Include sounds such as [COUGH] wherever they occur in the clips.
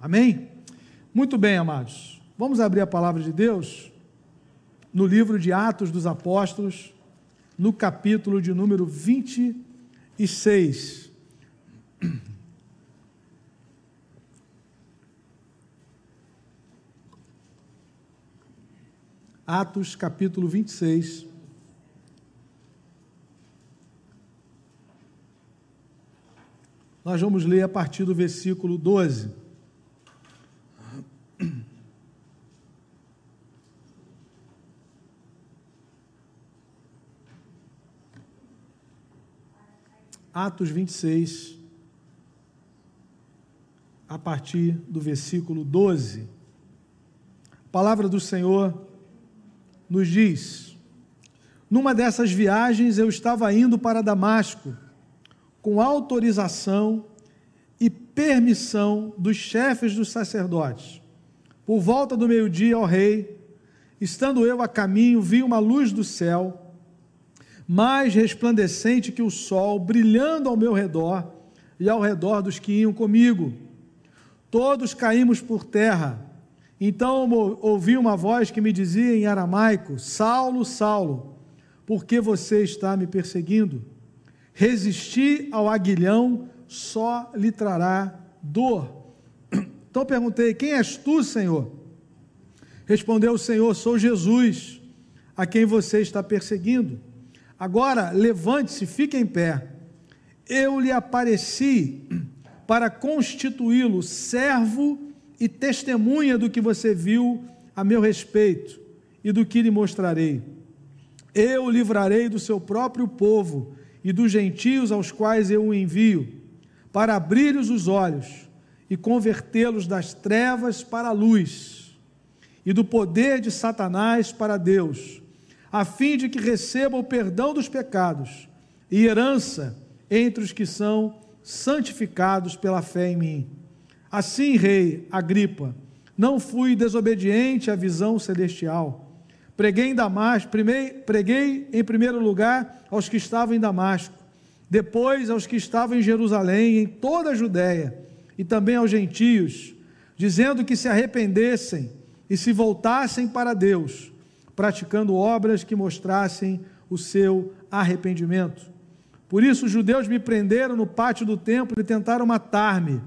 Amém? Muito bem, amados. Vamos abrir a palavra de Deus no livro de Atos dos Apóstolos, no capítulo de número 26. Atos capítulo 26. Nós vamos ler a partir do versículo 12. Atos 26, a partir do versículo 12. A palavra do Senhor nos diz: Numa dessas viagens eu estava indo para Damasco, com autorização e permissão dos chefes dos sacerdotes. Por volta do meio-dia, ó rei, estando eu a caminho, vi uma luz do céu, mais resplandecente que o sol, brilhando ao meu redor e ao redor dos que iam comigo. Todos caímos por terra então ouvi uma voz que me dizia em aramaico: Saulo, Saulo, por que você está me perseguindo? Resistir ao aguilhão só lhe trará dor. [CLEARS THROAT] Então perguntei: Quem és tu, Senhor? Respondeu o Senhor: Sou Jesus, a quem você está perseguindo. Agora levante-se, fique em pé. Eu lhe apareci para constituí-lo servo e testemunha do que você viu a meu respeito e do que lhe mostrarei. Eu o livrarei do seu próprio povo e dos gentios aos quais eu o envio, para abrir-lhes os olhos e convertê-los das trevas para a luz e do poder de Satanás para Deus, a fim de que recebam o perdão dos pecados e herança entre os que são santificados pela fé em mim. Assim, rei Agripa, não fui desobediente à visão celestial. Preguei em Damasco, preguei em primeiro lugar aos que estavam em Damasco, depois aos que estavam em Jerusalém, em toda a Judéia, e também aos gentios, dizendo que se arrependessem e se voltassem para Deus, praticando obras que mostrassem o seu arrependimento. Por isso os judeus me prenderam no pátio do templo e tentaram matar-me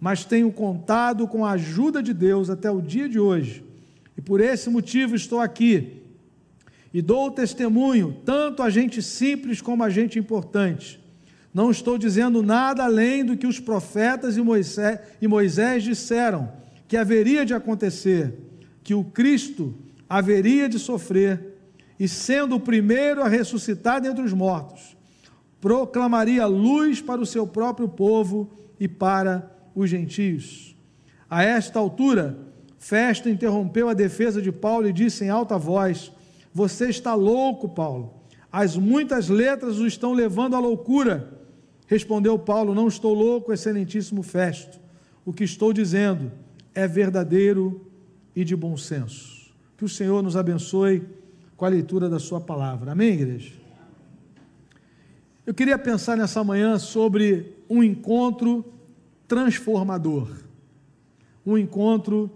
mas tenho contado com a ajuda de Deus até o dia de hoje. E por esse motivo estou aqui e dou testemunho, tanto a gente simples como a gente importante. Não estou dizendo nada além do que os profetas e Moisés, e Moisés disseram que haveria de acontecer, que o Cristo haveria de sofrer e, sendo o primeiro a ressuscitar dentre os mortos, proclamaria luz para o seu próprio povo e para os gentios. A esta altura, Festo interrompeu a defesa de Paulo e disse em alta voz: Você está louco, Paulo. As muitas letras o estão levando à loucura. Respondeu Paulo: Não estou louco, excelentíssimo Festo. O que estou dizendo é verdadeiro e de bom senso. Que o Senhor nos abençoe com a leitura da Sua palavra. Amém, igreja? Eu queria pensar nessa manhã sobre um encontro transformador. Um encontro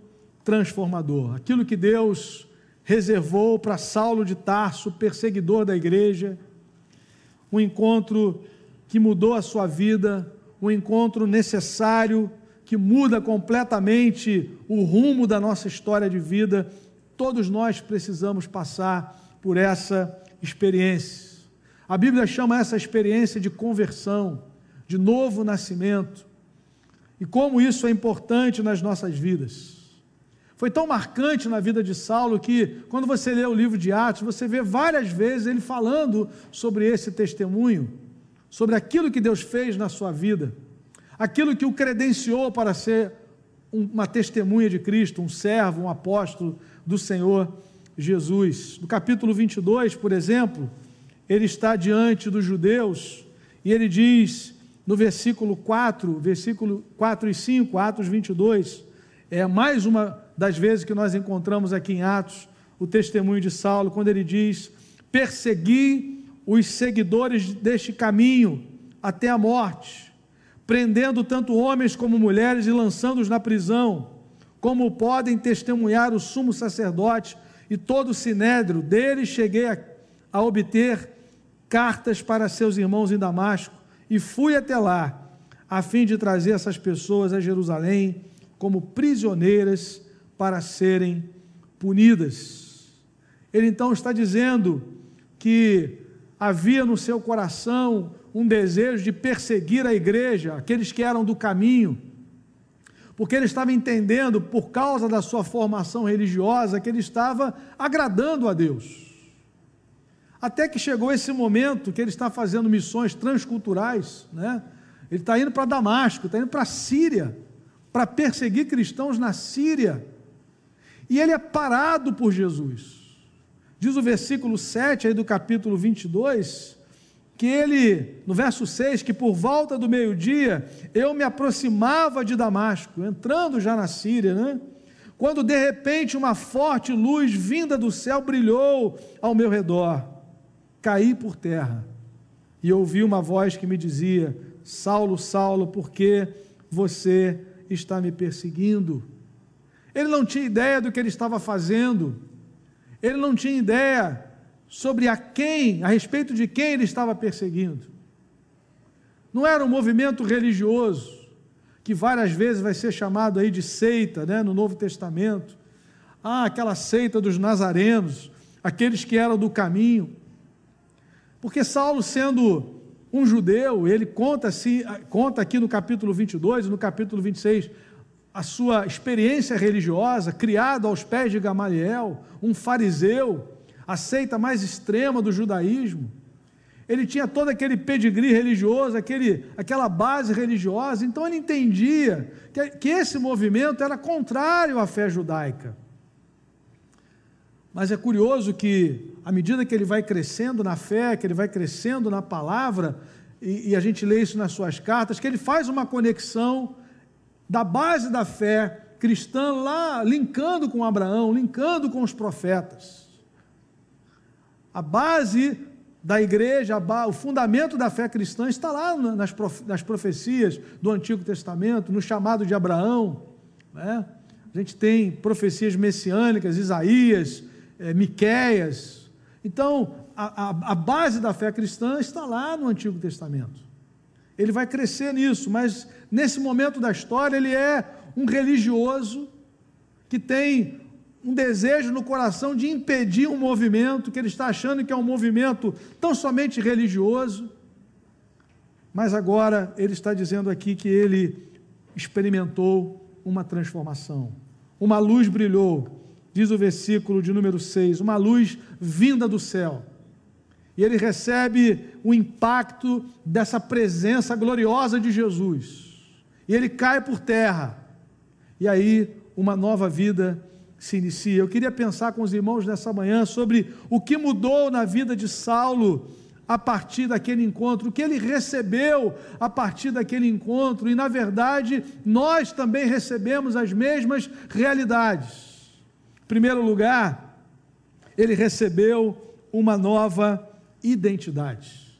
transformador. Aquilo que Deus reservou para Saulo de Tarso, perseguidor da igreja. Um encontro que mudou a sua vida, um encontro necessário que muda completamente o rumo da nossa história de vida. Todos nós precisamos passar por essa experiência. A Bíblia chama essa experiência de conversão, de novo nascimento e como isso é importante nas nossas vidas. Foi tão marcante na vida de Saulo que, quando você lê o livro de Atos, você vê várias vezes ele falando sobre esse testemunho, sobre aquilo que Deus fez na sua vida, aquilo que o credenciou para ser uma testemunha de Cristo, um servo, um apóstolo do Senhor Jesus. No capítulo 22, por exemplo, ele está diante dos judeus e ele diz no versículo 4, versículo 4 e 5, Atos 22, é mais uma das vezes que nós encontramos aqui em Atos o testemunho de Saulo, quando ele diz: Persegui os seguidores deste caminho até a morte, prendendo tanto homens como mulheres e lançando-os na prisão, como podem testemunhar o sumo sacerdote e todo o sinédrio. Dele cheguei a, a obter cartas para seus irmãos em Damasco e fui até lá, a fim de trazer essas pessoas a Jerusalém como prisioneiras para serem punidas. Ele então está dizendo que havia no seu coração um desejo de perseguir a igreja, aqueles que eram do caminho, porque ele estava entendendo, por causa da sua formação religiosa, que ele estava agradando a Deus. Até que chegou esse momento que ele está fazendo missões transculturais, né? Ele está indo para Damasco, está indo para a Síria, para perseguir cristãos na Síria. E ele é parado por Jesus. Diz o versículo 7 aí do capítulo 22, que ele, no verso 6, que por volta do meio-dia eu me aproximava de Damasco, entrando já na Síria, né? Quando de repente uma forte luz vinda do céu brilhou ao meu redor caí por terra e ouvi uma voz que me dizia: Saulo, Saulo, por que você está me perseguindo? Ele não tinha ideia do que ele estava fazendo, ele não tinha ideia sobre a quem, a respeito de quem ele estava perseguindo. Não era um movimento religioso, que várias vezes vai ser chamado aí de seita, né, no Novo Testamento. Ah, aquela seita dos nazarenos, aqueles que eram do caminho. Porque Saulo, sendo um judeu, ele conta, assim, conta aqui no capítulo 22 e no capítulo 26 a sua experiência religiosa, criado aos pés de Gamaliel, um fariseu, a seita mais extrema do judaísmo. Ele tinha todo aquele pedigree religioso, aquele, aquela base religiosa, então ele entendia que, que esse movimento era contrário à fé judaica. Mas é curioso que, à medida que ele vai crescendo na fé, que ele vai crescendo na palavra, e, e, a gente lê isso nas suas cartas, que ele faz uma conexão da base da fé cristã lá, linkando com Abraão, linkando com os profetas. A base da igreja, o fundamento da fé cristã está lá nas, profecias do Antigo Testamento, no chamado de Abraão. Né? A gente tem profecias messiânicas, Isaías, é, Miquéias. Então, a, a, a base da fé cristã está lá no Antigo Testamento. Ele vai crescer nisso, mas nesse momento da história ele é um religioso que tem um desejo no coração de impedir um movimento que ele está achando que é um movimento tão somente religioso. Mas agora ele está dizendo aqui que ele experimentou uma transformação. Uma luz brilhou diz o versículo de número 6, uma luz vinda do céu. E ele recebe o impacto dessa presença gloriosa de Jesus. E ele cai por terra. E aí uma nova vida se inicia. Eu queria pensar com os irmãos nessa manhã sobre o que mudou na vida de Saulo a partir daquele encontro, o que ele recebeu a partir daquele encontro, e na verdade nós também recebemos as mesmas realidades primeiro lugar, ele recebeu uma nova identidade.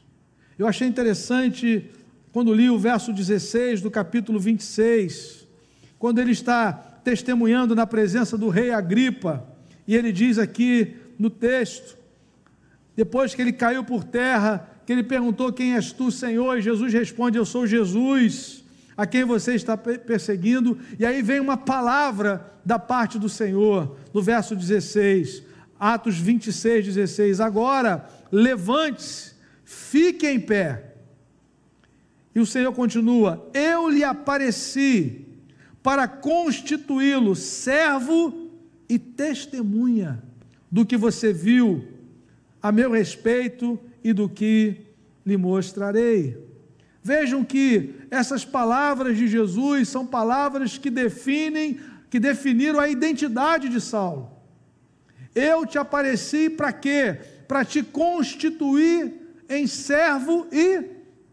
Eu achei interessante quando li o verso 16 do capítulo 26, quando ele está testemunhando na presença do rei Agripa, e ele diz aqui no texto, depois que ele caiu por terra, que ele perguntou: Quem és tu, Senhor? E Jesus responde: Eu sou Jesus a quem você está perseguindo, e aí vem uma palavra da parte do Senhor, no verso 16, Atos 26, 16. Agora, levante-se, fique em pé. E o Senhor continua: Eu lhe apareci para constituí-lo servo e testemunha do que você viu a meu respeito e do que lhe mostrarei. Vejam que essas palavras de Jesus são palavras que definem, que definiram a identidade de Saulo. Eu te apareci para quê? Para te constituir em servo e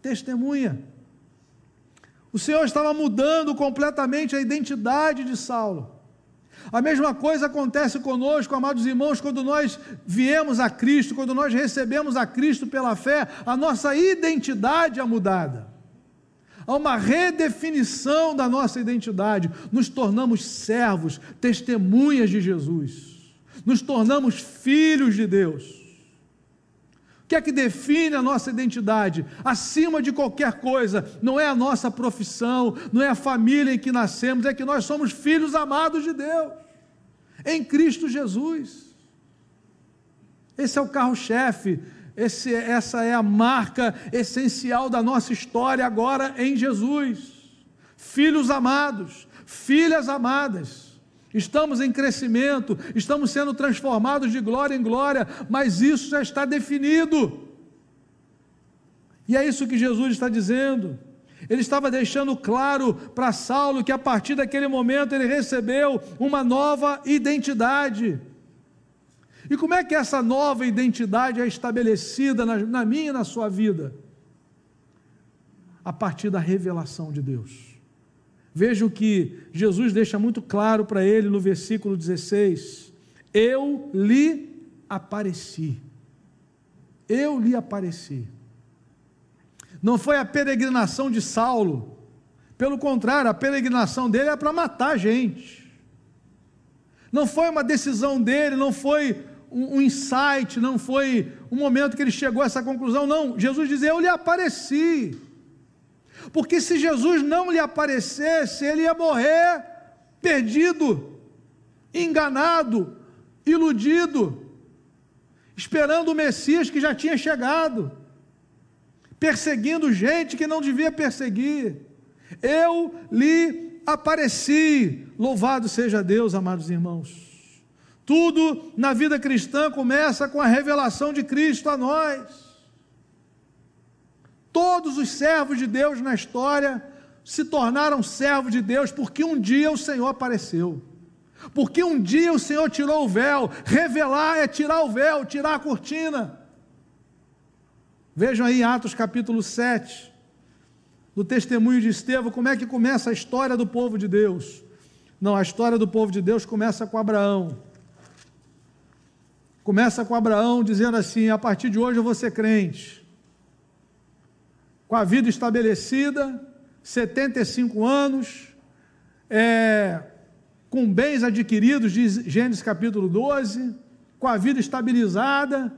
testemunha. O Senhor estava mudando completamente a identidade de Saulo. A mesma coisa acontece conosco, amados irmãos, quando nós viemos a Cristo, quando nós recebemos a Cristo pela fé, a nossa identidade é mudada. há uma redefinição da nossa identidade. Nos tornamos servos, testemunhas de Jesus. Nos tornamos filhos de Deus. Que é que define a nossa identidade? Acima de qualquer coisa, não é a nossa profissão, não é a família em que nascemos, é que nós somos filhos amados de Deus, em Cristo Jesus. Esse é o carro-chefe esse, essa é a marca essencial da nossa história agora em Jesus. Filhos amados, filhas amadas. Estamos em crescimento, estamos sendo transformados de glória em glória, mas isso já está definido. E é isso que Jesus está dizendo. Ele estava deixando claro para Saulo que a partir daquele momento ele recebeu uma nova identidade. E como é que essa nova identidade é estabelecida na, na minha e na sua vida? A partir da revelação de Deus. Veja o que Jesus deixa muito claro para ele no versículo 16: Eu lhe apareci. Eu lhe apareci. Não foi a peregrinação de Saulo, pelo contrário, a peregrinação dele é para matar gente. Não foi uma decisão dele, não foi um, insight, não foi um momento que ele chegou a essa conclusão, não. Jesus diz: Eu lhe apareci. Porque se Jesus não lhe aparecesse, ele ia morrer perdido, enganado, iludido, esperando o Messias que já tinha chegado, perseguindo gente que não devia perseguir. Eu lhe apareci. Louvado seja Deus, amados irmãos. Tudo na vida cristã começa com a revelação de Cristo a nós. Todos os servos de Deus na história se tornaram servos de Deus porque um dia o Senhor apareceu. Porque um dia o Senhor tirou o véu. Revelar é tirar o véu, tirar a cortina. Vejam aí Atos capítulo 7, no testemunho de Estevão, como é que começa a história do povo de Deus. Não, a história do povo de Deus começa com Abraão. Começa com Abraão dizendo assim: a partir de hoje eu vou ser crente. Com a vida estabelecida, 75 anos, é, com bens adquiridos, diz Gênesis capítulo 12, com a vida estabilizada.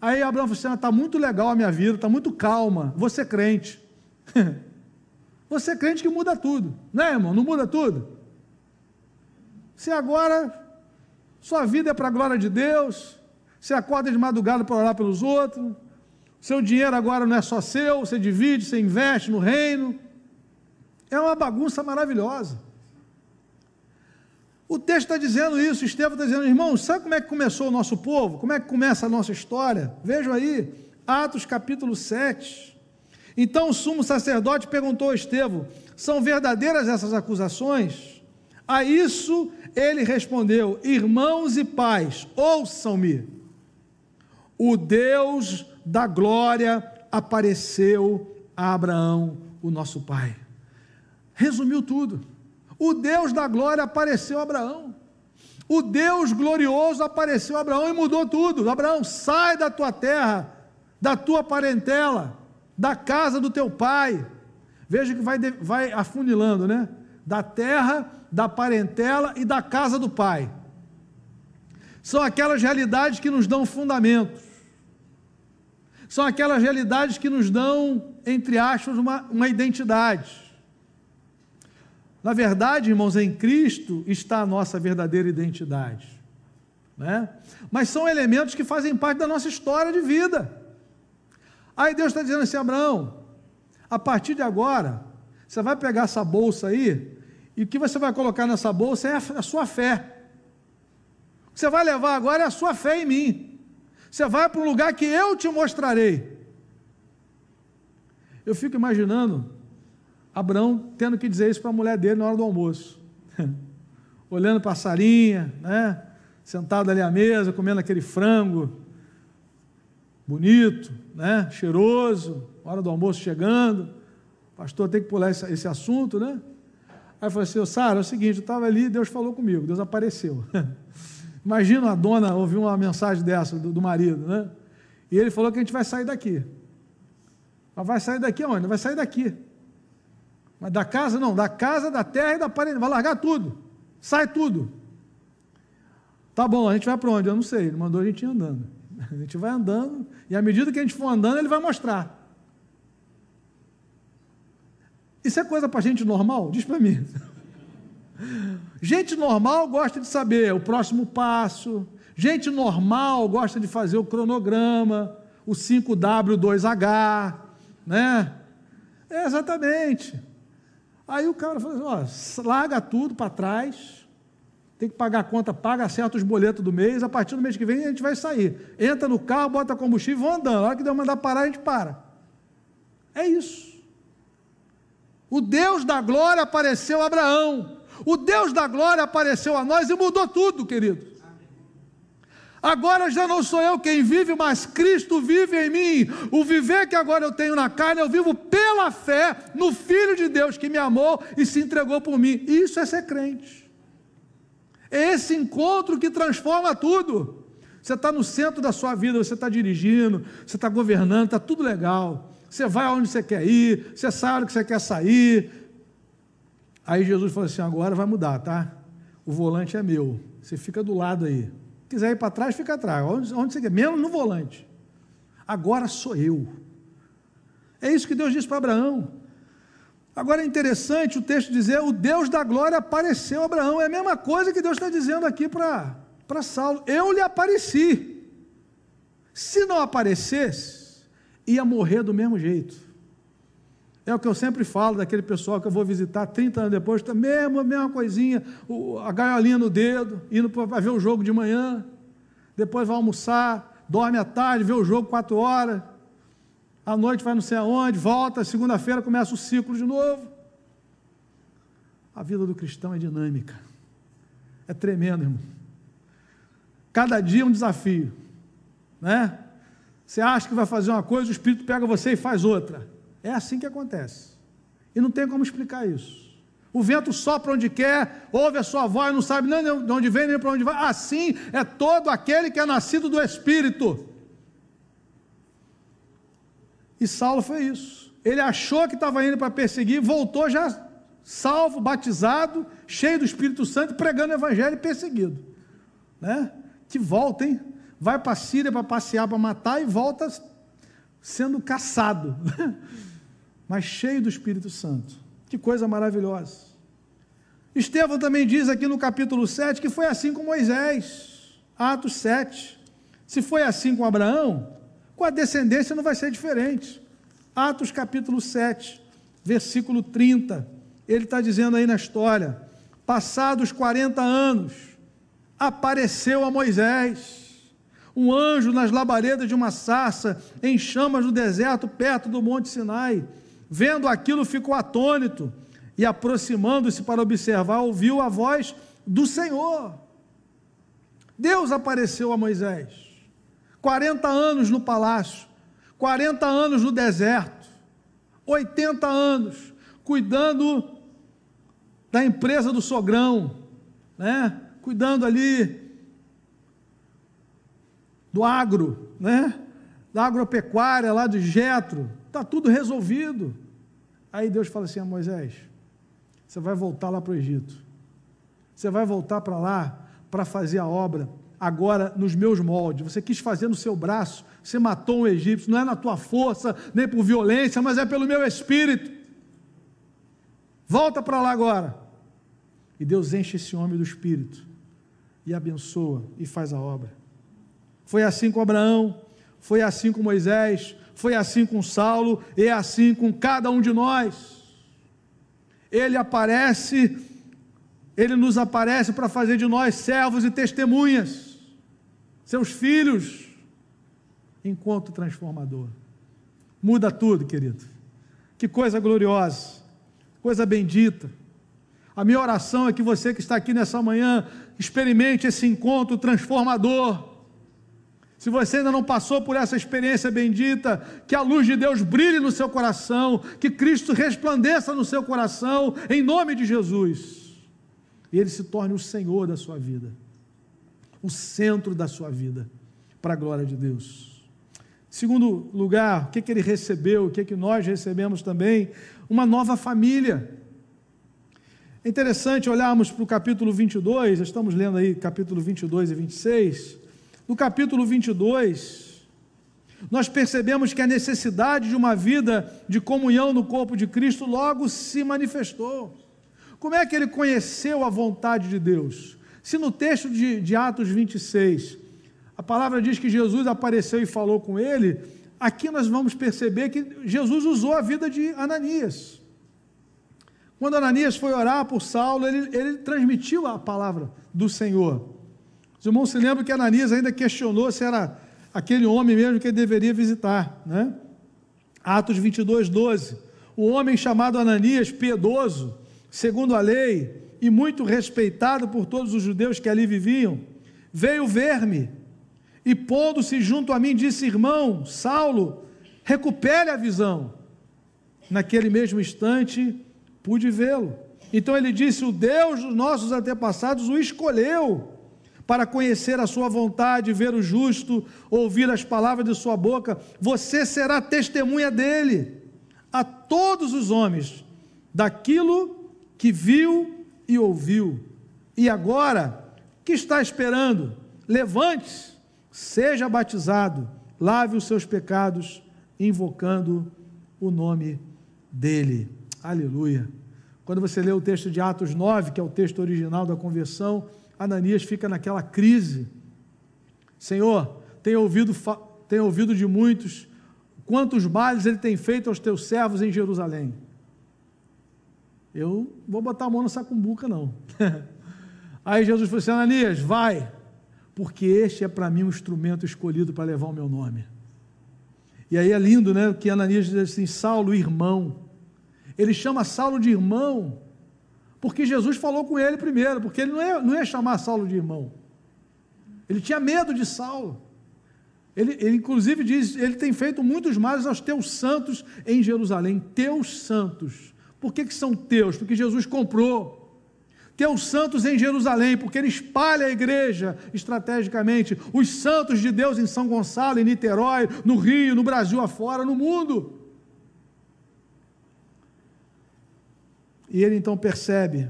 Aí Abraão falou assim: está ah, muito legal a minha vida, está muito calma, vou ser crente. [LAUGHS] Você é crente que muda tudo, não é, irmão? Não muda tudo? Se agora sua vida é para a glória de Deus, você acorda de madrugada para orar pelos outros. Seu dinheiro agora não é só seu, você divide, você investe no reino. É uma bagunça maravilhosa. O texto está dizendo isso, Estevão está dizendo, irmão, sabe como é que começou o nosso povo? Como é que começa a nossa história? Vejam aí, Atos capítulo 7. Então o sumo sacerdote perguntou a Estevão: são verdadeiras essas acusações? A isso ele respondeu: irmãos e pais, ouçam-me o Deus da glória apareceu a Abraão, o nosso pai. Resumiu tudo. O Deus da glória apareceu a Abraão. O Deus glorioso apareceu a Abraão e mudou tudo. Abraão, sai da tua terra, da tua parentela, da casa do teu pai. Veja que vai, vai afunilando, né? Da terra, da parentela e da casa do pai. São aquelas realidades que nos dão fundamentos. São aquelas realidades que nos dão, entre aspas, uma, uma identidade. Na verdade, irmãos, em Cristo está a nossa verdadeira identidade. Né? Mas são elementos que fazem parte da nossa história de vida. Aí Deus está dizendo assim: Abraão, a partir de agora, você vai pegar essa bolsa aí, e o que você vai colocar nessa bolsa é a, a sua fé. O que você vai levar agora é a sua fé em mim. Você vai para um lugar que eu te mostrarei. Eu fico imaginando Abraão tendo que dizer isso para a mulher dele na hora do almoço. [LAUGHS] Olhando para a sarinha, né? sentado ali à mesa, comendo aquele frango bonito, né? cheiroso, hora do almoço chegando. Pastor, tem que pular esse, esse assunto, né? Aí eu falei assim, Sara, é o seguinte, eu estava ali, Deus falou comigo, Deus apareceu. [LAUGHS] Imagina a dona ouvir uma mensagem dessa do, do, marido, né? E ele falou que a gente vai sair daqui. Mas vai sair daqui aonde? Vai sair daqui. Mas da casa não, da casa, da terra e da parede. Vai largar tudo. Sai tudo. Tá bom, a gente vai para onde? Eu não sei. Ele mandou a gente ir andando. [LAUGHS] A gente vai andando, e à medida que a gente for andando, ele vai mostrar. Isso é coisa para gente normal? Diz para mim. [LAUGHS] Gente normal gosta de saber o próximo passo. Gente normal gosta de fazer o cronograma, o 5W2H, né? É, exatamente. Aí o cara falou assim, ó, larga tudo para trás, tem que pagar a conta, paga, acerta os boletos do mês, a partir do mês que vem a gente vai sair. Entra no carro, bota combustível vão andando. A hora que Deus mandar parar, a gente para. É isso. O Deus da glória apareceu a Abraão. O Deus da glória apareceu a nós e mudou tudo, querido. Agora já não sou eu quem vive, mas Cristo vive em mim. O viver que agora eu tenho na carne, eu vivo pela fé no Filho de Deus que me amou e se entregou por mim. Isso é ser crente. É esse encontro que transforma tudo. Você está no centro da sua vida, você está dirigindo, você está governando, está tudo legal. Você vai aonde você quer ir, você sabe que você quer sair. Aí Jesus falou assim: agora vai mudar, tá? O volante é meu. Você fica do lado aí. Se quiser ir para trás, fica atrás. Onde, onde você quer, menos no volante. Agora sou eu. É isso que Deus disse para Abraão. Agora é interessante o texto dizer: o Deus da glória apareceu a Abraão. É a mesma coisa que Deus está dizendo aqui para Saulo. Eu lhe apareci. Se não aparecesse, ia morrer do mesmo jeito. É o que eu sempre falo daquele pessoal que eu vou visitar 30 anos depois, tá mesmo, mesma coisinha, a gaiolinha no dedo, indo para ver o jogo de manhã, depois vai almoçar, dorme à tarde, vê o jogo quatro horas, à noite vai não sei aonde, volta, segunda-feira começa o ciclo de novo. A vida do cristão é dinâmica. É tremendo, irmão. Cada dia é um desafio, né? Você acha que vai fazer uma coisa, o Espírito pega você e faz outra. É assim que acontece. E não tem como explicar isso. O vento sopra onde quer, ouve a sua voz, não sabe nem de onde vem nem para onde vai. Assim é todo aquele que é nascido do Espírito. E Saulo foi isso. Ele achou que estava indo para perseguir, voltou já salvo, batizado, cheio do Espírito Santo, pregando o Evangelho e perseguido. Né? Que volta, hein? Vai para a Síria para passear, para matar e volta sendo caçado, [LAUGHS] mas cheio do Espírito Santo. Que coisa maravilhosa. Estevão também diz aqui no capítulo 7 que foi assim com Moisés, Atos 7. Se foi assim com Abraão, com a descendência não vai ser diferente. Atos capítulo 7, versículo 30, ele está dizendo aí na história: passados 40 anos, apareceu a Moisés um anjo nas labaredas de uma sarça, em chamas no deserto, perto do Monte Sinai. Vendo aquilo, ficou atônito e, aproximando-se para observar, ouviu a voz do Senhor. Deus apareceu a Moisés. 40 anos no palácio, 40 anos no deserto, 80 anos cuidando da empresa do sogrão, né? Cuidando ali do agro, né? Da agropecuária lá de Jetro, tá tudo resolvido. Aí Deus fala assim a Moisés: você vai voltar lá para o Egito. Você vai voltar para lá para fazer a obra agora nos meus moldes. Você quis fazer no seu braço, você matou um egípcio, não é na tua força, nem por violência, mas é pelo meu espírito. Volta para lá agora. E Deus enche esse homem do espírito e abençoa e faz a obra. Foi assim com Abraão, foi assim com Moisés, foi assim com Saulo é assim com cada um de nós. Ele aparece, ele nos aparece para fazer de nós servos e testemunhas seus filhos, encontro transformador. Muda tudo, querido. Que coisa gloriosa, coisa bendita. A minha oração é que você que está aqui nessa manhã experimente esse encontro transformador. Se você ainda não passou por essa experiência bendita, que a luz de Deus brilhe no seu coração, que Cristo resplandeça no seu coração, em nome de Jesus, e Ele se torne o Senhor da sua vida o centro da sua vida, para a glória de Deus. Segundo lugar, o que, que ele recebeu, o que, que nós recebemos também? Uma nova família. É interessante olharmos para o capítulo 22, estamos lendo aí capítulo 22 e 26. No capítulo 22, nós percebemos que a necessidade de uma vida de comunhão no corpo de Cristo logo se manifestou. Como é que ele conheceu a vontade de Deus? Se no texto de, de Atos 26, a palavra diz que Jesus apareceu e falou com ele, aqui nós vamos perceber que Jesus usou a vida de Ananias. Quando Ananias foi orar por Saulo, ele, ele transmitiu a palavra do Senhor. Os irmãos se lembram que Ananias ainda questionou se era aquele homem mesmo que ele deveria visitar, né? Atos 22, 12. O homem chamado Ananias, piedoso, segundo a lei, e muito respeitado por todos os judeus que ali viviam, veio ver-me e, pondo-se junto a mim, disse: Irmão, Saulo, recupere a visão. Naquele mesmo instante, pude vê-lo. Então ele disse: O Deus dos nossos antepassados o escolheu para conhecer a sua vontade, ver o justo, ouvir as palavras de sua boca. Você será testemunha dele a todos os homens daquilo que viu e ouviu. E agora, que está esperando? Levante-se, seja batizado, lave os seus pecados, invocando o nome dele. Aleluia. Quando você lê o texto de Atos 9, que é o texto original da conversão, Ananias fica naquela crise. Senhor, tenho ouvido, tenho ouvido de muitos quantos males ele tem feito aos teus servos em Jerusalém eu vou botar a mão na sacumbuca, não. [LAUGHS] Aí Jesus falou assim: Ananias, vai, porque este é para mim um instrumento escolhido para levar o meu nome. E aí é lindo, né? Que Ananias diz assim: Saulo, irmão. Ele chama Saulo de irmão, porque Jesus falou com ele primeiro, porque ele não ia, não ia chamar Saulo de irmão. Ele tinha medo de Saulo. Ele, ele, inclusive diz: ele tem feito muitos males aos teus santos em Jerusalém. Teus santos por que, que são teus? Porque Jesus comprou. Teus santos em Jerusalém, porque ele espalha a igreja estrategicamente. Os santos de Deus em São Gonçalo, em Niterói, no Rio, no Brasil afora, no mundo. E ele então percebe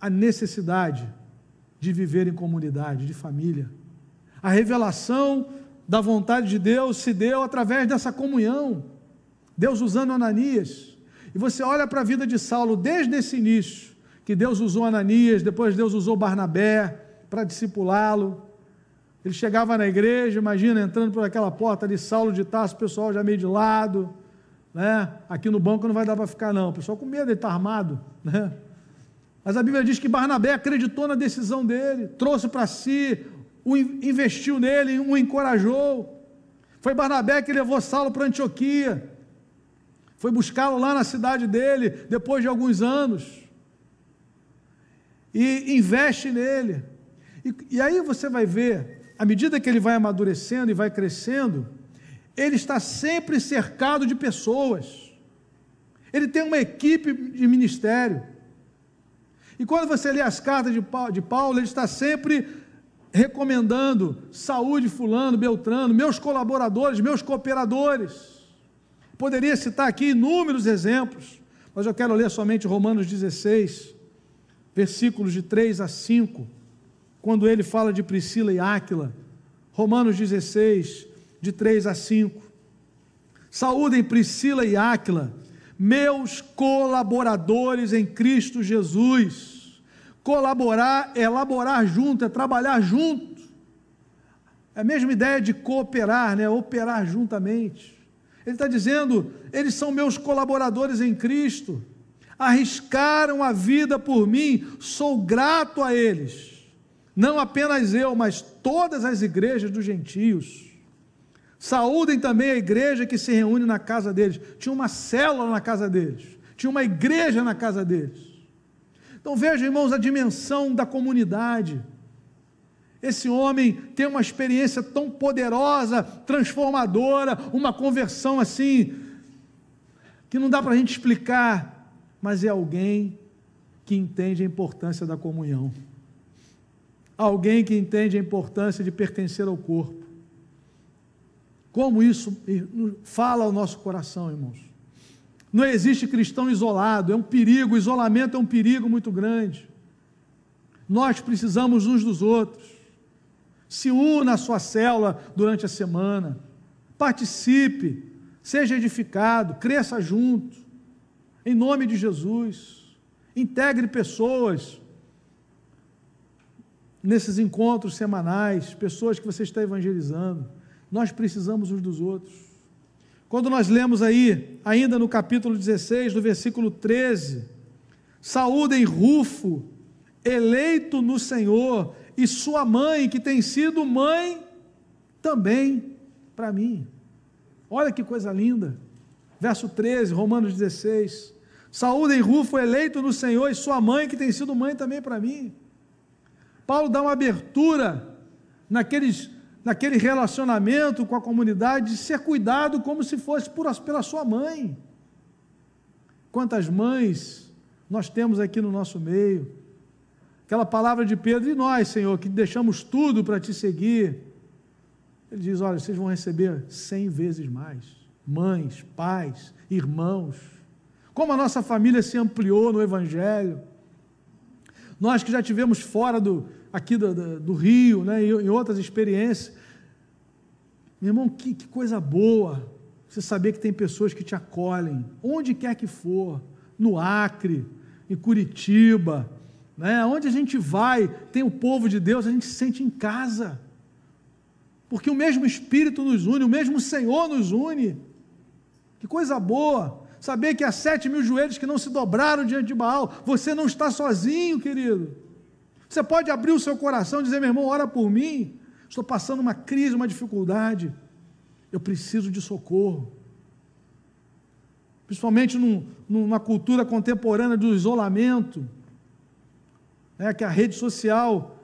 a necessidade de viver em comunidade, de família. A revelação da vontade de Deus se deu através dessa comunhão. Deus usando Ananias e você olha para a vida de Saulo desde esse início, que Deus usou Ananias, depois Deus usou Barnabé para discipulá-lo. Ele chegava na igreja, imagina, entrando por aquela porta ali, Saulo de Tarso, o pessoal já meio de lado, né? Aqui no banco não vai dar para ficar, não. O pessoal com medo, ele está armado, né? Mas a Bíblia diz que Barnabé acreditou na decisão dele, trouxe para si, investiu nele, o encorajou. Foi Barnabé que levou Saulo para Antioquia foi buscá-lo lá na cidade dele, depois de alguns anos, e investe nele. E, e aí você vai ver, à medida que ele vai amadurecendo e vai crescendo, ele está sempre cercado de pessoas. Ele tem uma equipe de ministério. E quando você lê as cartas de Paulo, ele está sempre recomendando saúde fulano, beltrano, meus colaboradores, meus cooperadores. Poderia citar aqui inúmeros exemplos, mas eu quero ler somente Romanos 16, versículos de 3 a 5, quando ele fala de Priscila e Áquila. Romanos 16, de 3 a 5. Saúdem Priscila e Áquila, meus colaboradores em Cristo Jesus. Colaborar é elaborar junto, é trabalhar junto. É a mesma ideia de cooperar, né? operar juntamente. Ele está dizendo: eles são meus colaboradores em Cristo, arriscaram a vida por mim, sou grato a eles. Não apenas eu, mas todas as igrejas dos gentios. Saúdem também a igreja que se reúne na casa deles. Tinha uma célula na casa deles, tinha uma igreja na casa deles. Então vejam, irmãos, a dimensão da comunidade. Esse homem tem uma experiência tão poderosa, transformadora, uma conversão assim, que não dá para a gente explicar, mas é alguém que entende a importância da comunhão, alguém que entende a importância de pertencer ao corpo. Como isso fala ao nosso coração, irmãos. Não existe cristão isolado, é um perigo, o isolamento é um perigo muito grande. Nós precisamos uns dos outros. Se una à sua célula durante a semana, participe, seja edificado, cresça junto, em nome de Jesus. Integre pessoas nesses encontros semanais, pessoas que você está evangelizando. Nós precisamos uns dos outros. Quando nós lemos aí, ainda no capítulo 16, do versículo 13, saúdem Rufo, eleito no Senhor, e sua mãe, que tem sido mãe também para mim. Olha que coisa linda. Verso 13, Romanos 16. Saúdem Rufo, eleito no Senhor, e sua mãe, que tem sido mãe também para mim. Paulo dá uma abertura naqueles, naquele relacionamento com a comunidade de ser cuidado como se fosse por, pela sua mãe. Quantas mães nós temos aqui no nosso meio. Aquela palavra de Pedro, e nós, Senhor, que deixamos tudo para te seguir. Ele diz: Olha, vocês vão receber cem vezes mais. Mães, pais, irmãos. Como a nossa família se ampliou no Evangelho. Nós que já tivemos fora do, aqui do, do, do Rio, né, em, outras experiências. Meu irmão, que, que coisa boa você saber que tem pessoas que te acolhem, onde quer que for, no Acre, em Curitiba, né, onde a gente vai, tem o povo de Deus, a gente se sente em casa, porque o mesmo Espírito nos une, o mesmo Senhor nos une. Que coisa boa! Saber que há sete mil joelhos que não se dobraram diante de Baal, você não está sozinho, querido. Você pode abrir o seu coração e dizer, meu irmão, ora por mim. Estou passando uma crise, uma dificuldade. Eu preciso de socorro. Principalmente num, numa cultura contemporânea do isolamento, né, que a rede social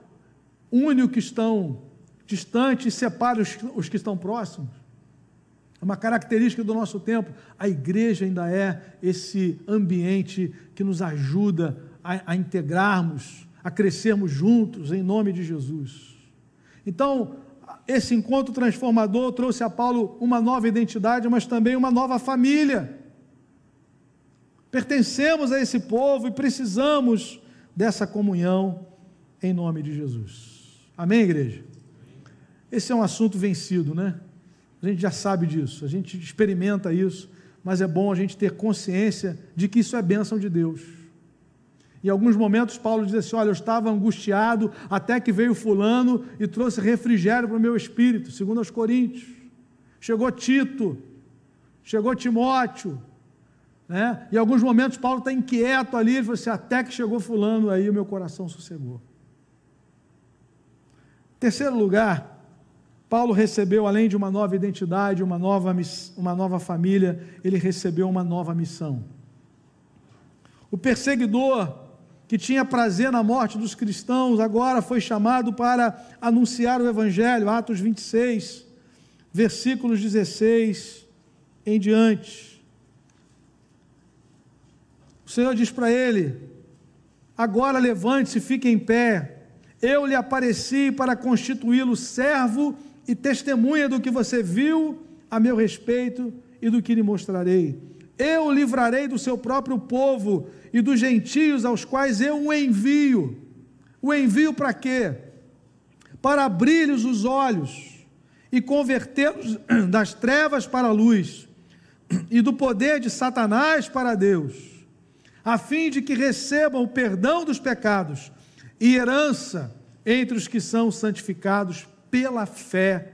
une os que estão distantes e separa os, os que estão próximos. É uma característica do nosso tempo. A igreja ainda é esse ambiente que nos ajuda a, a integrarmos a crescermos juntos em nome de Jesus. Então, esse encontro transformador trouxe a Paulo uma nova identidade, mas também uma nova família. Pertencemos a esse povo e precisamos dessa comunhão em nome de Jesus. Amém, igreja? Esse é um assunto vencido, né? A gente já sabe disso, a gente experimenta isso, mas é bom a gente ter consciência de que isso é bênção de Deus. Em alguns momentos, Paulo diz assim: Olha, eu estava angustiado até que veio Fulano e trouxe refrigério para o meu espírito, segundo aos Coríntios. Chegou Tito, chegou Timóteo. Né? Em alguns momentos, Paulo está inquieto ali, ele falou assim: Até que chegou Fulano, aí o meu coração sossegou. Terceiro lugar, Paulo recebeu, além de uma nova identidade, uma nova, uma nova família, ele recebeu uma nova missão. O perseguidor que tinha prazer na morte dos cristãos, agora foi chamado para anunciar o Evangelho, Atos 26, versículos 16 em diante. O Senhor diz para ele: Agora levante-se, fique em pé. Eu lhe apareci para constituí-lo servo e testemunha do que você viu a meu respeito e do que lhe mostrarei. Eu o livrarei do seu próprio povo e dos gentios aos quais eu o envio. O envio para quê? Para abrir-lhes os olhos e convertê-los [CLEARS THROAT] das trevas para a luz e do poder de Satanás para Deus, a fim de que recebam o perdão dos pecados e herança entre os que são santificados pela fé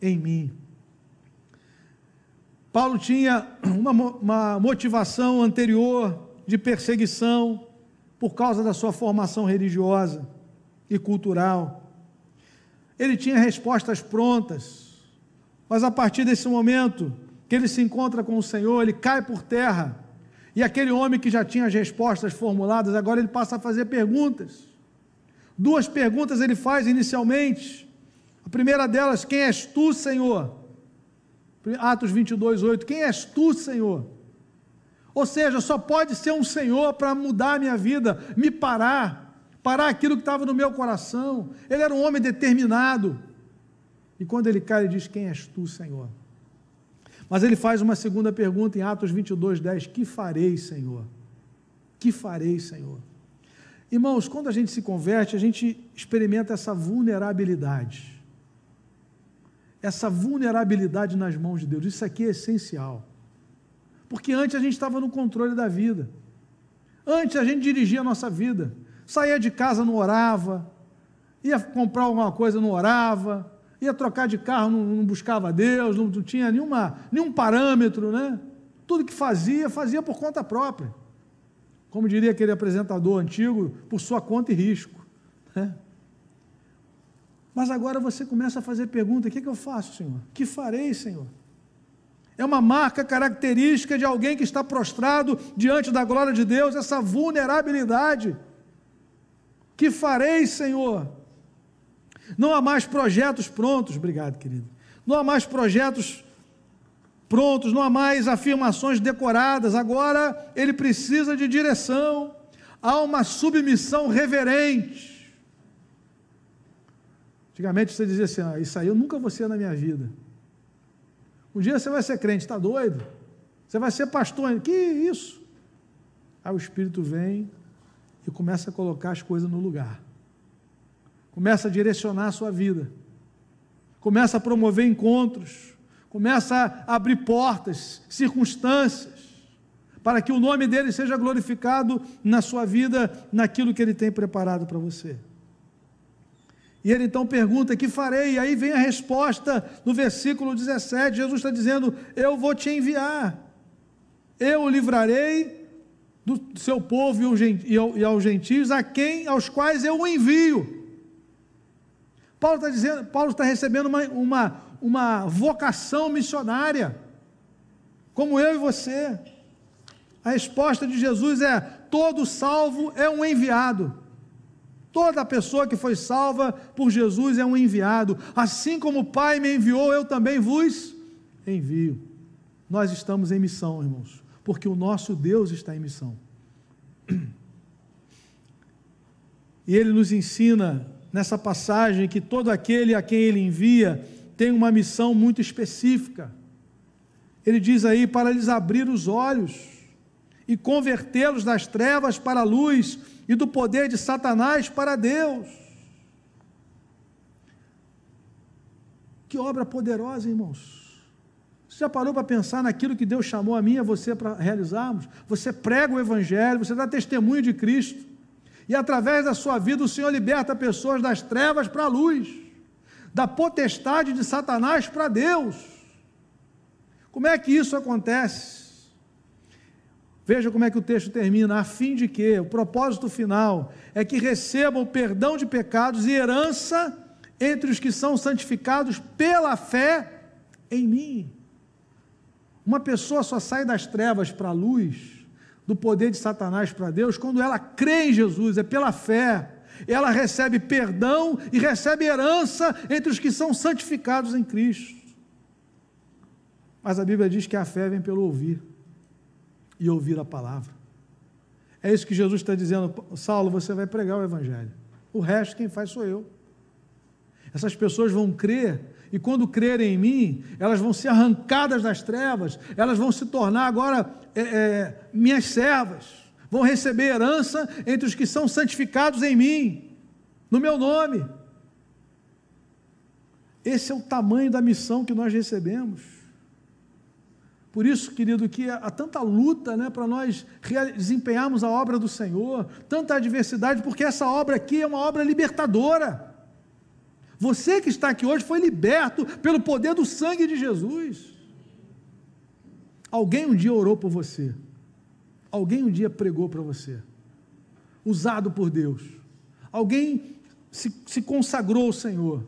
em mim. Paulo tinha uma, uma motivação anterior de perseguição por causa da sua formação religiosa e cultural. Ele tinha respostas prontas, mas a partir desse momento que ele se encontra com o Senhor, ele cai por terra. E aquele homem que já tinha as respostas formuladas, agora ele passa a fazer perguntas. Duas perguntas ele faz inicialmente. A primeira delas: Quem és tu, Senhor? Atos 22, 8. Quem és tu, Senhor? Ou seja, só pode ser um Senhor para mudar a minha vida, me parar, parar aquilo que estava no meu coração. Ele era um homem determinado. E quando ele cai, ele diz: Quem és tu, Senhor? Mas ele faz uma segunda pergunta em Atos 22, 10: Que farei, Senhor? Que farei, Senhor? Irmãos, quando a gente se converte, a gente experimenta essa vulnerabilidade. Essa vulnerabilidade nas mãos de Deus. Isso aqui é essencial. Porque antes a gente estava no controle da vida. Antes a gente dirigia a nossa vida. Saía de casa, não orava. Ia comprar alguma coisa, não orava. Ia trocar de carro, não, não buscava Deus, não, não tinha nenhuma, nenhum parâmetro, né? Tudo que fazia, fazia por conta própria como diria aquele apresentador antigo, por sua conta e risco. Né? Mas agora você começa a fazer pergunta: o que, é que eu faço, Senhor? Que farei, Senhor? É uma marca característica de alguém que está prostrado diante da glória de Deus, essa vulnerabilidade. Que farei, Senhor? Não há mais projetos prontos, obrigado, querido. Não há mais projetos prontos, não há mais afirmações decoradas, agora ele precisa de direção, há uma submissão reverente. Antigamente você dizia assim: ah, Isso aí eu nunca vou ser na minha vida. Um dia você vai ser crente, está doido? Você vai ser pastor, que isso? Aí o Espírito vem e começa a colocar as coisas no lugar, começa a direcionar a sua vida, começa a promover encontros, começa a abrir portas, circunstâncias, para que o nome dele seja glorificado na sua vida, naquilo que ele tem preparado para você. E ele então pergunta: Que farei? E aí vem a resposta no versículo 17. Jesus está dizendo: Eu vou te enviar, eu o livrarei do seu povo e aos gentios, a quem, aos quais eu o envio. Paulo está dizendo, Paulo está recebendo uma, uma, uma vocação missionária, como eu e você. A resposta de Jesus é: todo salvo é um enviado. Toda pessoa que foi salva por Jesus é um enviado. Assim como o Pai me enviou, eu também vos envio. Nós estamos em missão, irmãos, porque o nosso Deus está em missão. E ele nos ensina nessa passagem que todo aquele a quem ele envia tem uma missão muito específica. Ele diz aí para lhes abrir os olhos e convertê-los das trevas para a luz e do poder de Satanás para Deus. Que obra poderosa, irmãos. Você já parou para pensar naquilo que Deus chamou a mim e a você para realizarmos? Você prega o Evangelho, você dá testemunho de Cristo, e através da sua vida o Senhor liberta pessoas das trevas para a luz da potestade de Satanás para Deus. Como é que isso acontece? Veja como é que o texto termina, a fim de que o propósito final é que recebam perdão de pecados e herança entre os que são santificados pela fé em mim. Uma pessoa só sai das trevas para a luz, do poder de Satanás para Deus, quando ela crê em Jesus, é pela fé ela recebe perdão e recebe herança entre os que são santificados em Cristo. Mas a Bíblia diz que a fé vem pelo ouvir e ouvir a palavra. É isso que Jesus está dizendo, Saulo, você vai pregar o Evangelho. O resto quem faz sou eu. Essas pessoas vão crer, e quando crerem em mim, elas vão ser arrancadas das trevas, elas vão se tornar agora é, é, minhas servas vão receber herança entre os que são santificados em mim, no meu nome. Esse é o tamanho da missão que nós recebemos. Por isso, querido, que há tanta luta né, para nós desempenharmos a obra do Senhor, tanta adversidade, porque essa obra aqui é uma obra libertadora. Você que está aqui hoje foi liberto pelo poder do sangue de Jesus. Alguém um dia orou por você. Alguém um dia pregou para você, usado por Deus. Alguém se, se consagrou ao Senhor.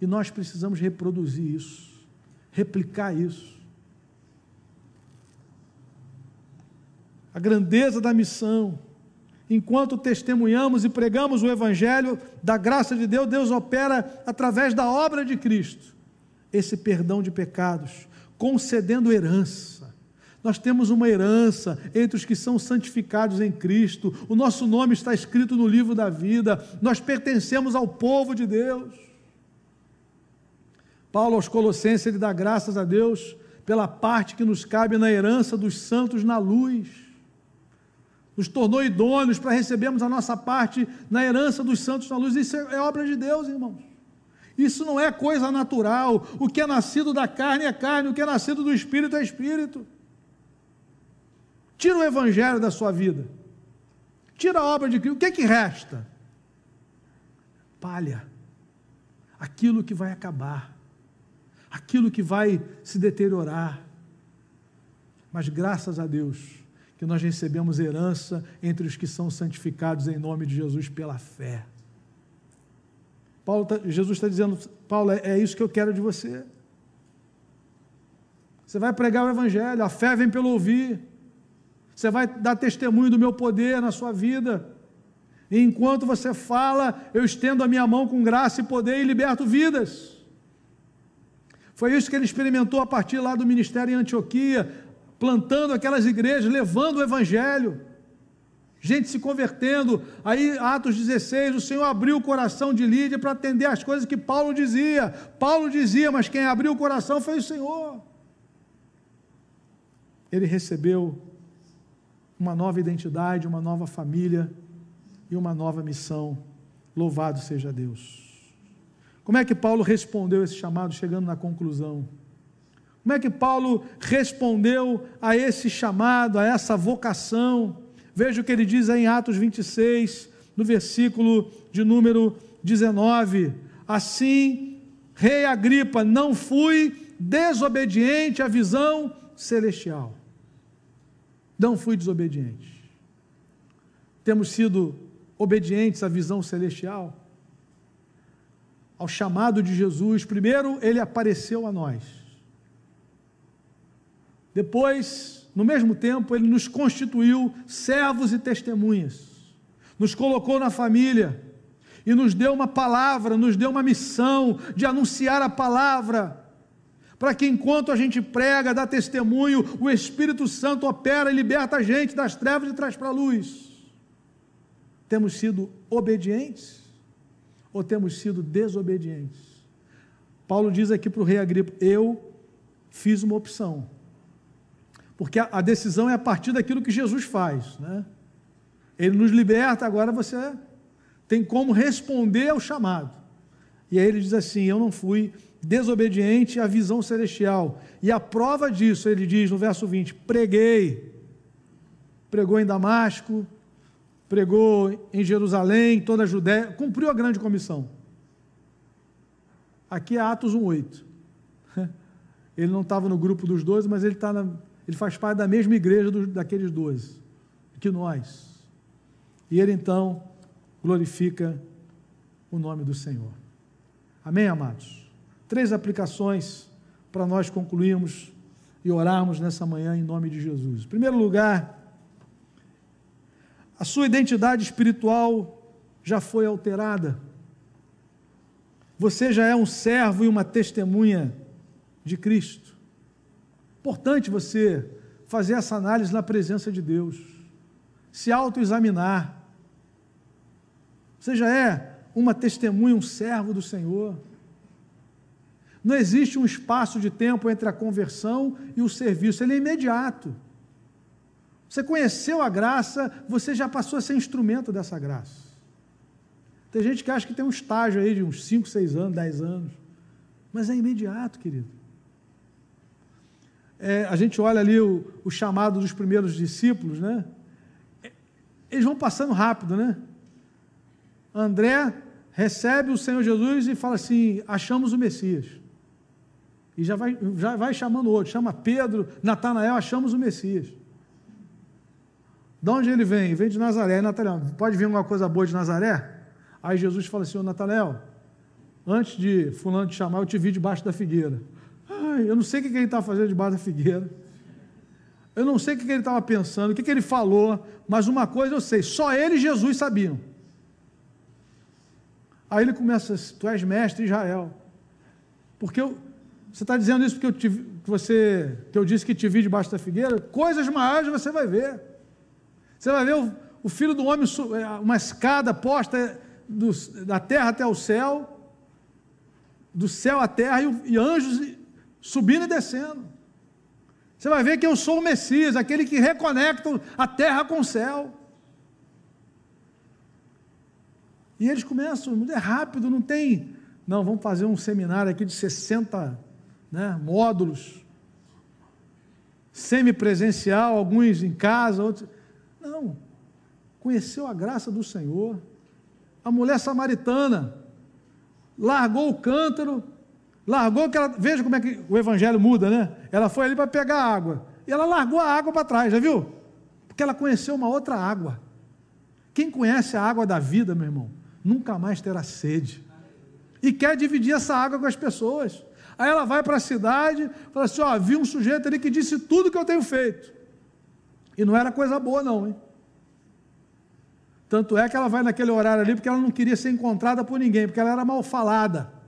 E nós precisamos reproduzir isso, replicar isso. A grandeza da missão. Enquanto testemunhamos e pregamos o Evangelho da graça de Deus, Deus opera através da obra de Cristo esse perdão de pecados, concedendo herança nós temos uma herança entre os que são santificados em Cristo. O nosso nome está escrito no livro da vida. Nós pertencemos ao povo de Deus. Paulo aos Colossenses ele dá graças a Deus pela parte que nos cabe na herança dos santos na luz. Nos tornou idôneos para recebermos a nossa parte na herança dos santos na luz. Isso é, obra de Deus, irmãos. Isso não é coisa natural. O que é nascido da carne é carne, o que é nascido do espírito é espírito. Tira o evangelho da sua vida. Tira a obra de Cristo. O que é que resta? Palha. Aquilo que vai acabar. Aquilo que vai se deteriorar. Mas graças a Deus que nós recebemos herança entre os que são santificados em nome de Jesus pela fé. Paulo tá, Jesus está dizendo, Paulo, é, é isso que eu quero de você. Você vai pregar o Evangelho, a fé vem pelo ouvir. Você vai dar testemunho do meu poder na sua vida. E enquanto você fala, eu estendo a minha mão com graça e poder e liberto vidas. Foi isso que ele experimentou a partir lá do ministério em Antioquia, plantando aquelas igrejas, levando o evangelho. Gente se convertendo. Aí, Atos 16, o Senhor abriu o coração de Lídia para atender as coisas que Paulo dizia. Paulo dizia, mas quem abriu o coração foi o Senhor. Ele recebeu uma nova identidade, uma nova família e uma nova missão. Louvado seja Deus. Como é que Paulo respondeu esse chamado, chegando na conclusão? Como é que Paulo respondeu a esse chamado, a essa vocação? Veja o que ele diz aí em Atos 26, no versículo de número 19. Assim, rei Agripa, não fui desobediente à visão celestial. Não fui desobediente. Temos sido obedientes à visão celestial, ao chamado de Jesus. Primeiro, ele apareceu a nós. Depois, no mesmo tempo, ele nos constituiu servos e testemunhas, nos colocou na família e nos deu uma palavra, nos deu uma missão de anunciar a palavra, para que enquanto a gente prega, dá testemunho, o Espírito Santo opera e liberta a gente das trevas e traz para a luz. Temos sido obedientes ou temos sido desobedientes? Paulo diz aqui para o rei Agripa: Eu fiz uma opção. Porque a, decisão é a partir daquilo que Jesus faz. Né? Ele nos liberta, agora você tem como responder ao chamado. E aí ele diz assim: Eu não fui desobediente à visão celestial. E a prova disso, ele diz no verso 20: Preguei. Pregou em Damasco, pregou em Jerusalém, toda a Judéia, cumpriu a grande comissão. Aqui é Atos 1,8. [LAUGHS] Ele não estava no grupo dos doze, mas ele, tá na, ele faz parte da mesma igreja daqueles doze, que nós. E ele então glorifica o nome do Senhor. Amém, amados? Três aplicações para nós concluirmos e orarmos nessa manhã em nome de Jesus. Em primeiro lugar, a sua identidade espiritual já foi alterada. Você já é um servo e uma testemunha de Cristo. Importante você fazer essa análise na presença de Deus, se autoexaminar. Você já é uma testemunha, um servo do Senhor. Não existe um espaço de tempo entre a conversão e o serviço, ele é imediato. Você conheceu a graça, você já passou a ser instrumento dessa graça. Tem gente que acha que tem um estágio aí de uns 5, 6 anos, 10 anos. Mas é imediato, querido. É, a gente olha ali o, o, chamado dos primeiros discípulos, né? Eles vão passando rápido, né? André recebe o Senhor Jesus e fala assim: achamos o Messias. E já vai, já vai chamando outro, chama Pedro, Natanael, achamos o Messias. De onde ele vem? Vem de Nazaré. Natanael, pode vir alguma coisa boa de Nazaré? Aí Jesus fala assim: Ô Natanael, antes de Fulano te chamar, eu te vi debaixo da figueira. Ai, eu não sei o que ele estava fazendo debaixo da figueira. Eu não sei o que ele estava pensando, o que ele falou, mas uma coisa eu sei: só ele e Jesus sabiam. Aí ele começa: Tu és mestre Israel. Porque eu, você está dizendo isso porque eu, te, você, que eu disse que te vi debaixo da figueira? Coisas maiores você vai ver. Você vai ver o, o filho do homem, é, uma escada posta do, da terra até o céu. do céu à terra e, e anjos subindo e descendo. Você vai ver que eu sou o Messias, aquele que reconecta a terra com o céu. E eles começam, é rápido, não tem. Não, vamos fazer um seminário aqui de 60 né, módulos, semipresencial, alguns em casa, outros. Não. Conheceu a graça do Senhor. A mulher samaritana largou o cântaro, largou aquela. Veja como é que o evangelho muda, né? Ela foi ali para pegar água. E ela largou a água para trás, já viu? Porque ela conheceu uma outra água. Quem conhece a água da vida, meu irmão, nunca mais terá sede. E quer dividir essa água com as pessoas. Aí ela vai para a cidade, fala assim: ó, vi um sujeito ali que disse tudo que eu tenho feito. E não era coisa boa, não, hein? Tanto é que ela vai naquele horário ali porque ela não queria ser encontrada por ninguém, porque ela era mal falada.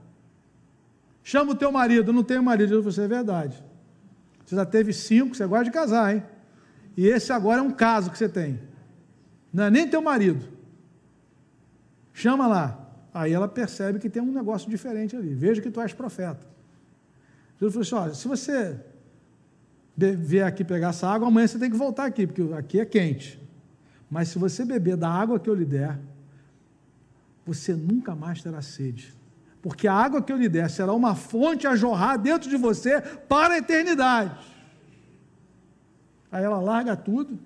Chama o teu marido, não tenho marido. Eu falei, é verdade. Você já teve cinco, você gosta de casar, hein? E esse agora é um caso que você tem. Não é nem teu marido. Chama lá. Aí ela percebe que tem um negócio diferente ali. Veja que tu és profeta. Jesus falou assim: olha, se você vier aqui pegar essa água, amanhã você tem que voltar aqui, porque aqui é quente. Mas se você beber da água que eu lhe der, você nunca mais terá sede. Porque a água que eu lhe der será uma fonte a jorrar dentro de você para a eternidade. Aí ela larga tudo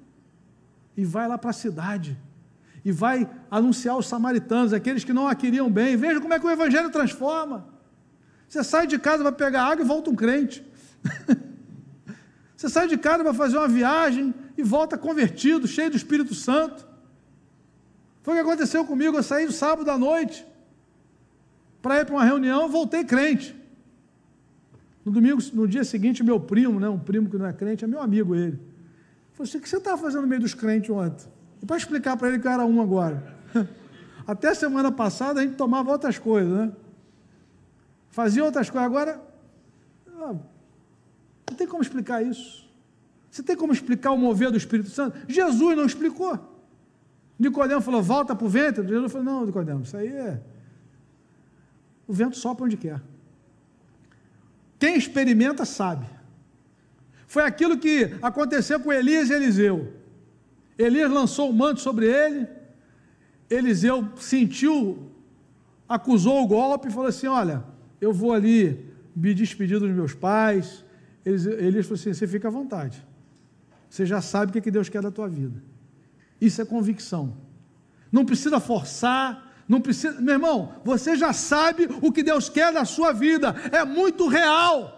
e vai lá para a cidade e vai anunciar aos samaritanos, aqueles que não a queriam bem. Veja como é que o Evangelho transforma. Você sai de casa para pegar água e volta um crente. [LAUGHS] Você sai de casa para fazer uma viagem e volta convertido, cheio do Espírito Santo. Foi o que aconteceu comigo. Eu saí no sábado à noite para ir para uma reunião, voltei crente. No domingo, no dia seguinte, meu primo, né, um primo que não é crente, é meu amigo ele. Falei assim: o que você estava fazendo no meio dos crentes ontem? E para explicar para ele que eu era um agora. [LAUGHS] Até semana passada a gente tomava outras coisas, né? Fazia outras coisas. Agora, ah, não tem como explicar isso. Você tem como explicar o mover do Espírito Santo? Jesus não explicou. Nicodemo falou, volta para o vento. Jesus falou, não, Nicodemo, isso aí é. O vento sopra onde quer. Quem experimenta sabe. Foi aquilo que aconteceu com Elias e Eliseu. Elias lançou o manto sobre ele, Eliseu sentiu, acusou o golpe e falou assim: Olha, eu vou ali me despedir dos meus pais. Elias falou assim: Você fica à vontade, você já sabe o que Deus quer da tua vida. Isso é convicção. Não precisa forçar, não precisa. Meu irmão, você já sabe o que Deus quer da sua vida, é muito real.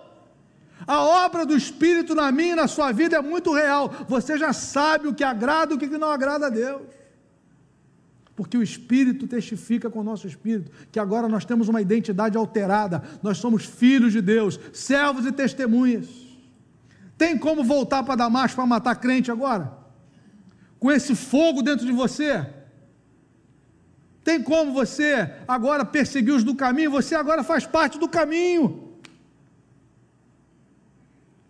A obra do Espírito na minha e na sua vida é muito real. Você já sabe o que agrada e o que não agrada a Deus. Porque o Espírito testifica com o nosso Espírito que agora nós temos uma identidade alterada. Nós somos filhos de Deus, servos e testemunhas. Tem como voltar para Damasco para matar crente agora? Com esse fogo dentro de você? Tem como você agora perseguir os do caminho? Você agora faz parte do caminho.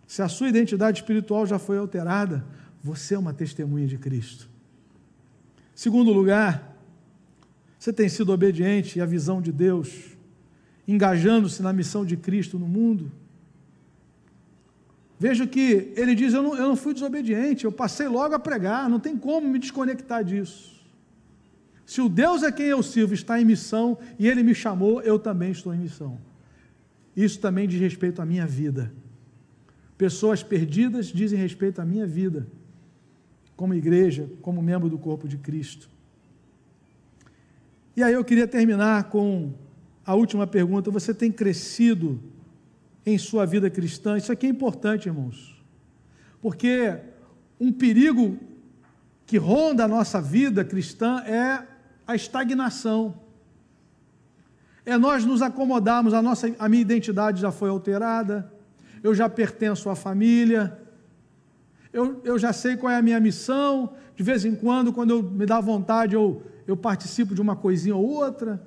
Se a sua identidade espiritual já foi alterada, você é uma testemunha de Cristo. Segundo lugar, você tem sido obediente à visão de Deus, engajando-se na missão de Cristo no mundo. Veja que ele diz: eu não, eu não fui desobediente, eu passei logo a pregar, não tem como me desconectar disso. Se o Deus a quem eu sirvo está em missão e ele me chamou, eu também estou em missão. Isso também diz respeito à minha vida. Pessoas perdidas dizem respeito à minha vida, como igreja, como membro do corpo de Cristo. E aí eu queria terminar com a última pergunta: você tem crescido em sua vida cristã? Isso aqui é importante, irmãos, porque um perigo que ronda a nossa vida cristã é a estagnação. É nós nos acomodarmos, a, nossa, a minha identidade já foi alterada, eu já pertenço à família, eu, eu já sei qual é a minha missão, de vez em quando, quando eu me dá vontade, eu, eu participo de uma coisinha ou outra.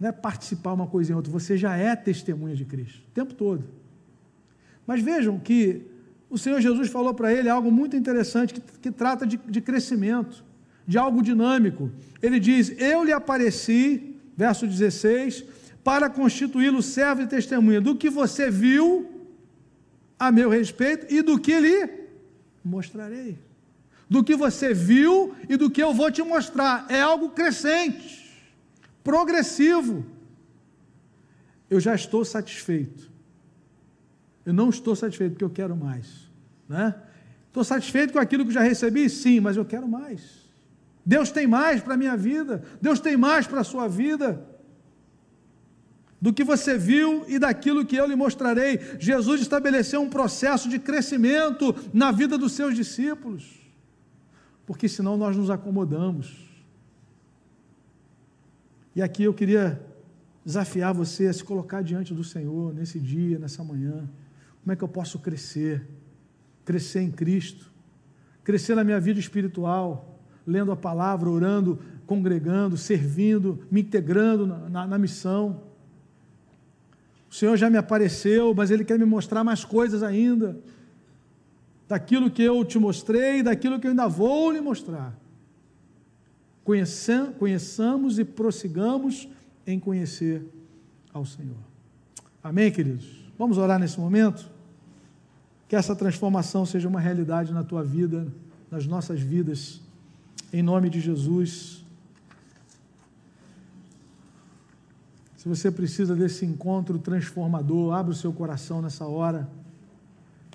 Não é participar uma coisinha ou outra, você já é testemunha de Cristo, o tempo todo. Mas vejam que o Senhor Jesus falou para ele algo muito interessante, que, que trata de, de crescimento, de algo dinâmico. Ele diz: Eu lhe apareci, verso 16, para constituí-lo servo e testemunha do que você viu a meu respeito e do que lhe mostrarei. Do que você viu e do que eu vou te mostrar. É algo crescente, progressivo. Eu já estou satisfeito. Eu não estou satisfeito porque eu quero mais. Né? Estou satisfeito com aquilo que já recebi? Sim, mas eu quero mais. Deus tem mais para a minha vida. Deus tem mais para a sua vida do que você viu e daquilo que eu lhe mostrarei. Jesus estabeleceu um processo de crescimento na vida dos seus discípulos, porque senão nós nos acomodamos. E aqui eu queria desafiar você a se colocar diante do Senhor nesse dia, nessa manhã. Como é que eu posso crescer? Crescer em Cristo, crescer na minha vida espiritual, lendo a palavra, orando, congregando, servindo, me integrando na, na, na missão o Senhor já me apareceu, mas Ele quer me mostrar mais coisas ainda. Daquilo que eu te mostrei, daquilo que eu ainda vou lhe mostrar. Conheçam, conheçamos e prossigamos em conhecer ao Senhor. Amém, queridos? Vamos orar nesse momento? Que essa transformação seja uma realidade na tua vida, nas nossas vidas, em nome de Jesus. Se você precisa desse encontro transformador, abra o seu coração nessa hora.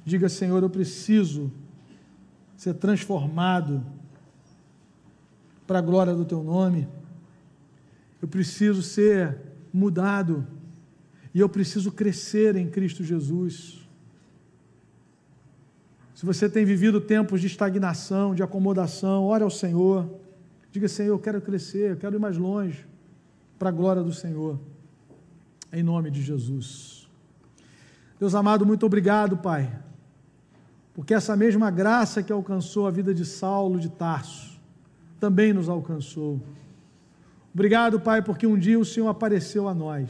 Diga, Senhor, eu preciso ser transformado para a glória do teu nome. Eu preciso ser mudado e eu preciso crescer em Cristo Jesus. Se você tem vivido tempos de estagnação, de acomodação, ore ao Senhor. Diga, Senhor, eu quero crescer, eu quero ir mais longe para a glória do Senhor em nome de Jesus. Deus amado, muito obrigado, Pai, porque essa mesma graça que alcançou a vida de Saulo de Tarso também nos alcançou. Obrigado, Pai, porque um dia o Senhor apareceu a nós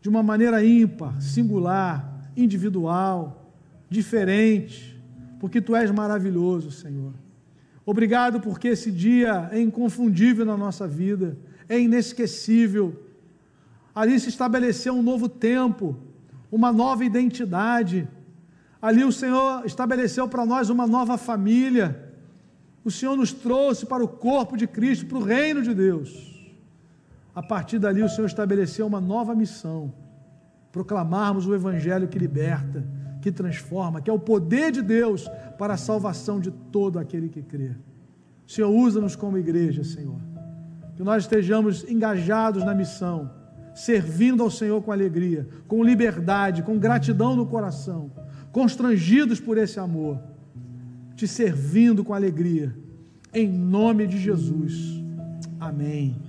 de uma maneira ímpar, singular, individual, diferente, porque Tu és maravilhoso, Senhor. Obrigado porque esse dia é inconfundível na nossa vida, é inesquecível Ali se estabeleceu um novo tempo, uma nova identidade. Ali o Senhor estabeleceu para nós uma nova família. O Senhor nos trouxe para o corpo de Cristo, para o reino de Deus. A partir dali, o Senhor estabeleceu uma nova missão: proclamarmos o Evangelho que liberta, que transforma, que é o poder de Deus para a salvação de todo aquele que crê. Senhor usa-nos como igreja, Senhor. Que nós estejamos engajados na missão servindo ao Senhor com alegria, com liberdade, com gratidão no coração, constrangidos por esse amor, te servindo com alegria, em nome de Jesus. Amém.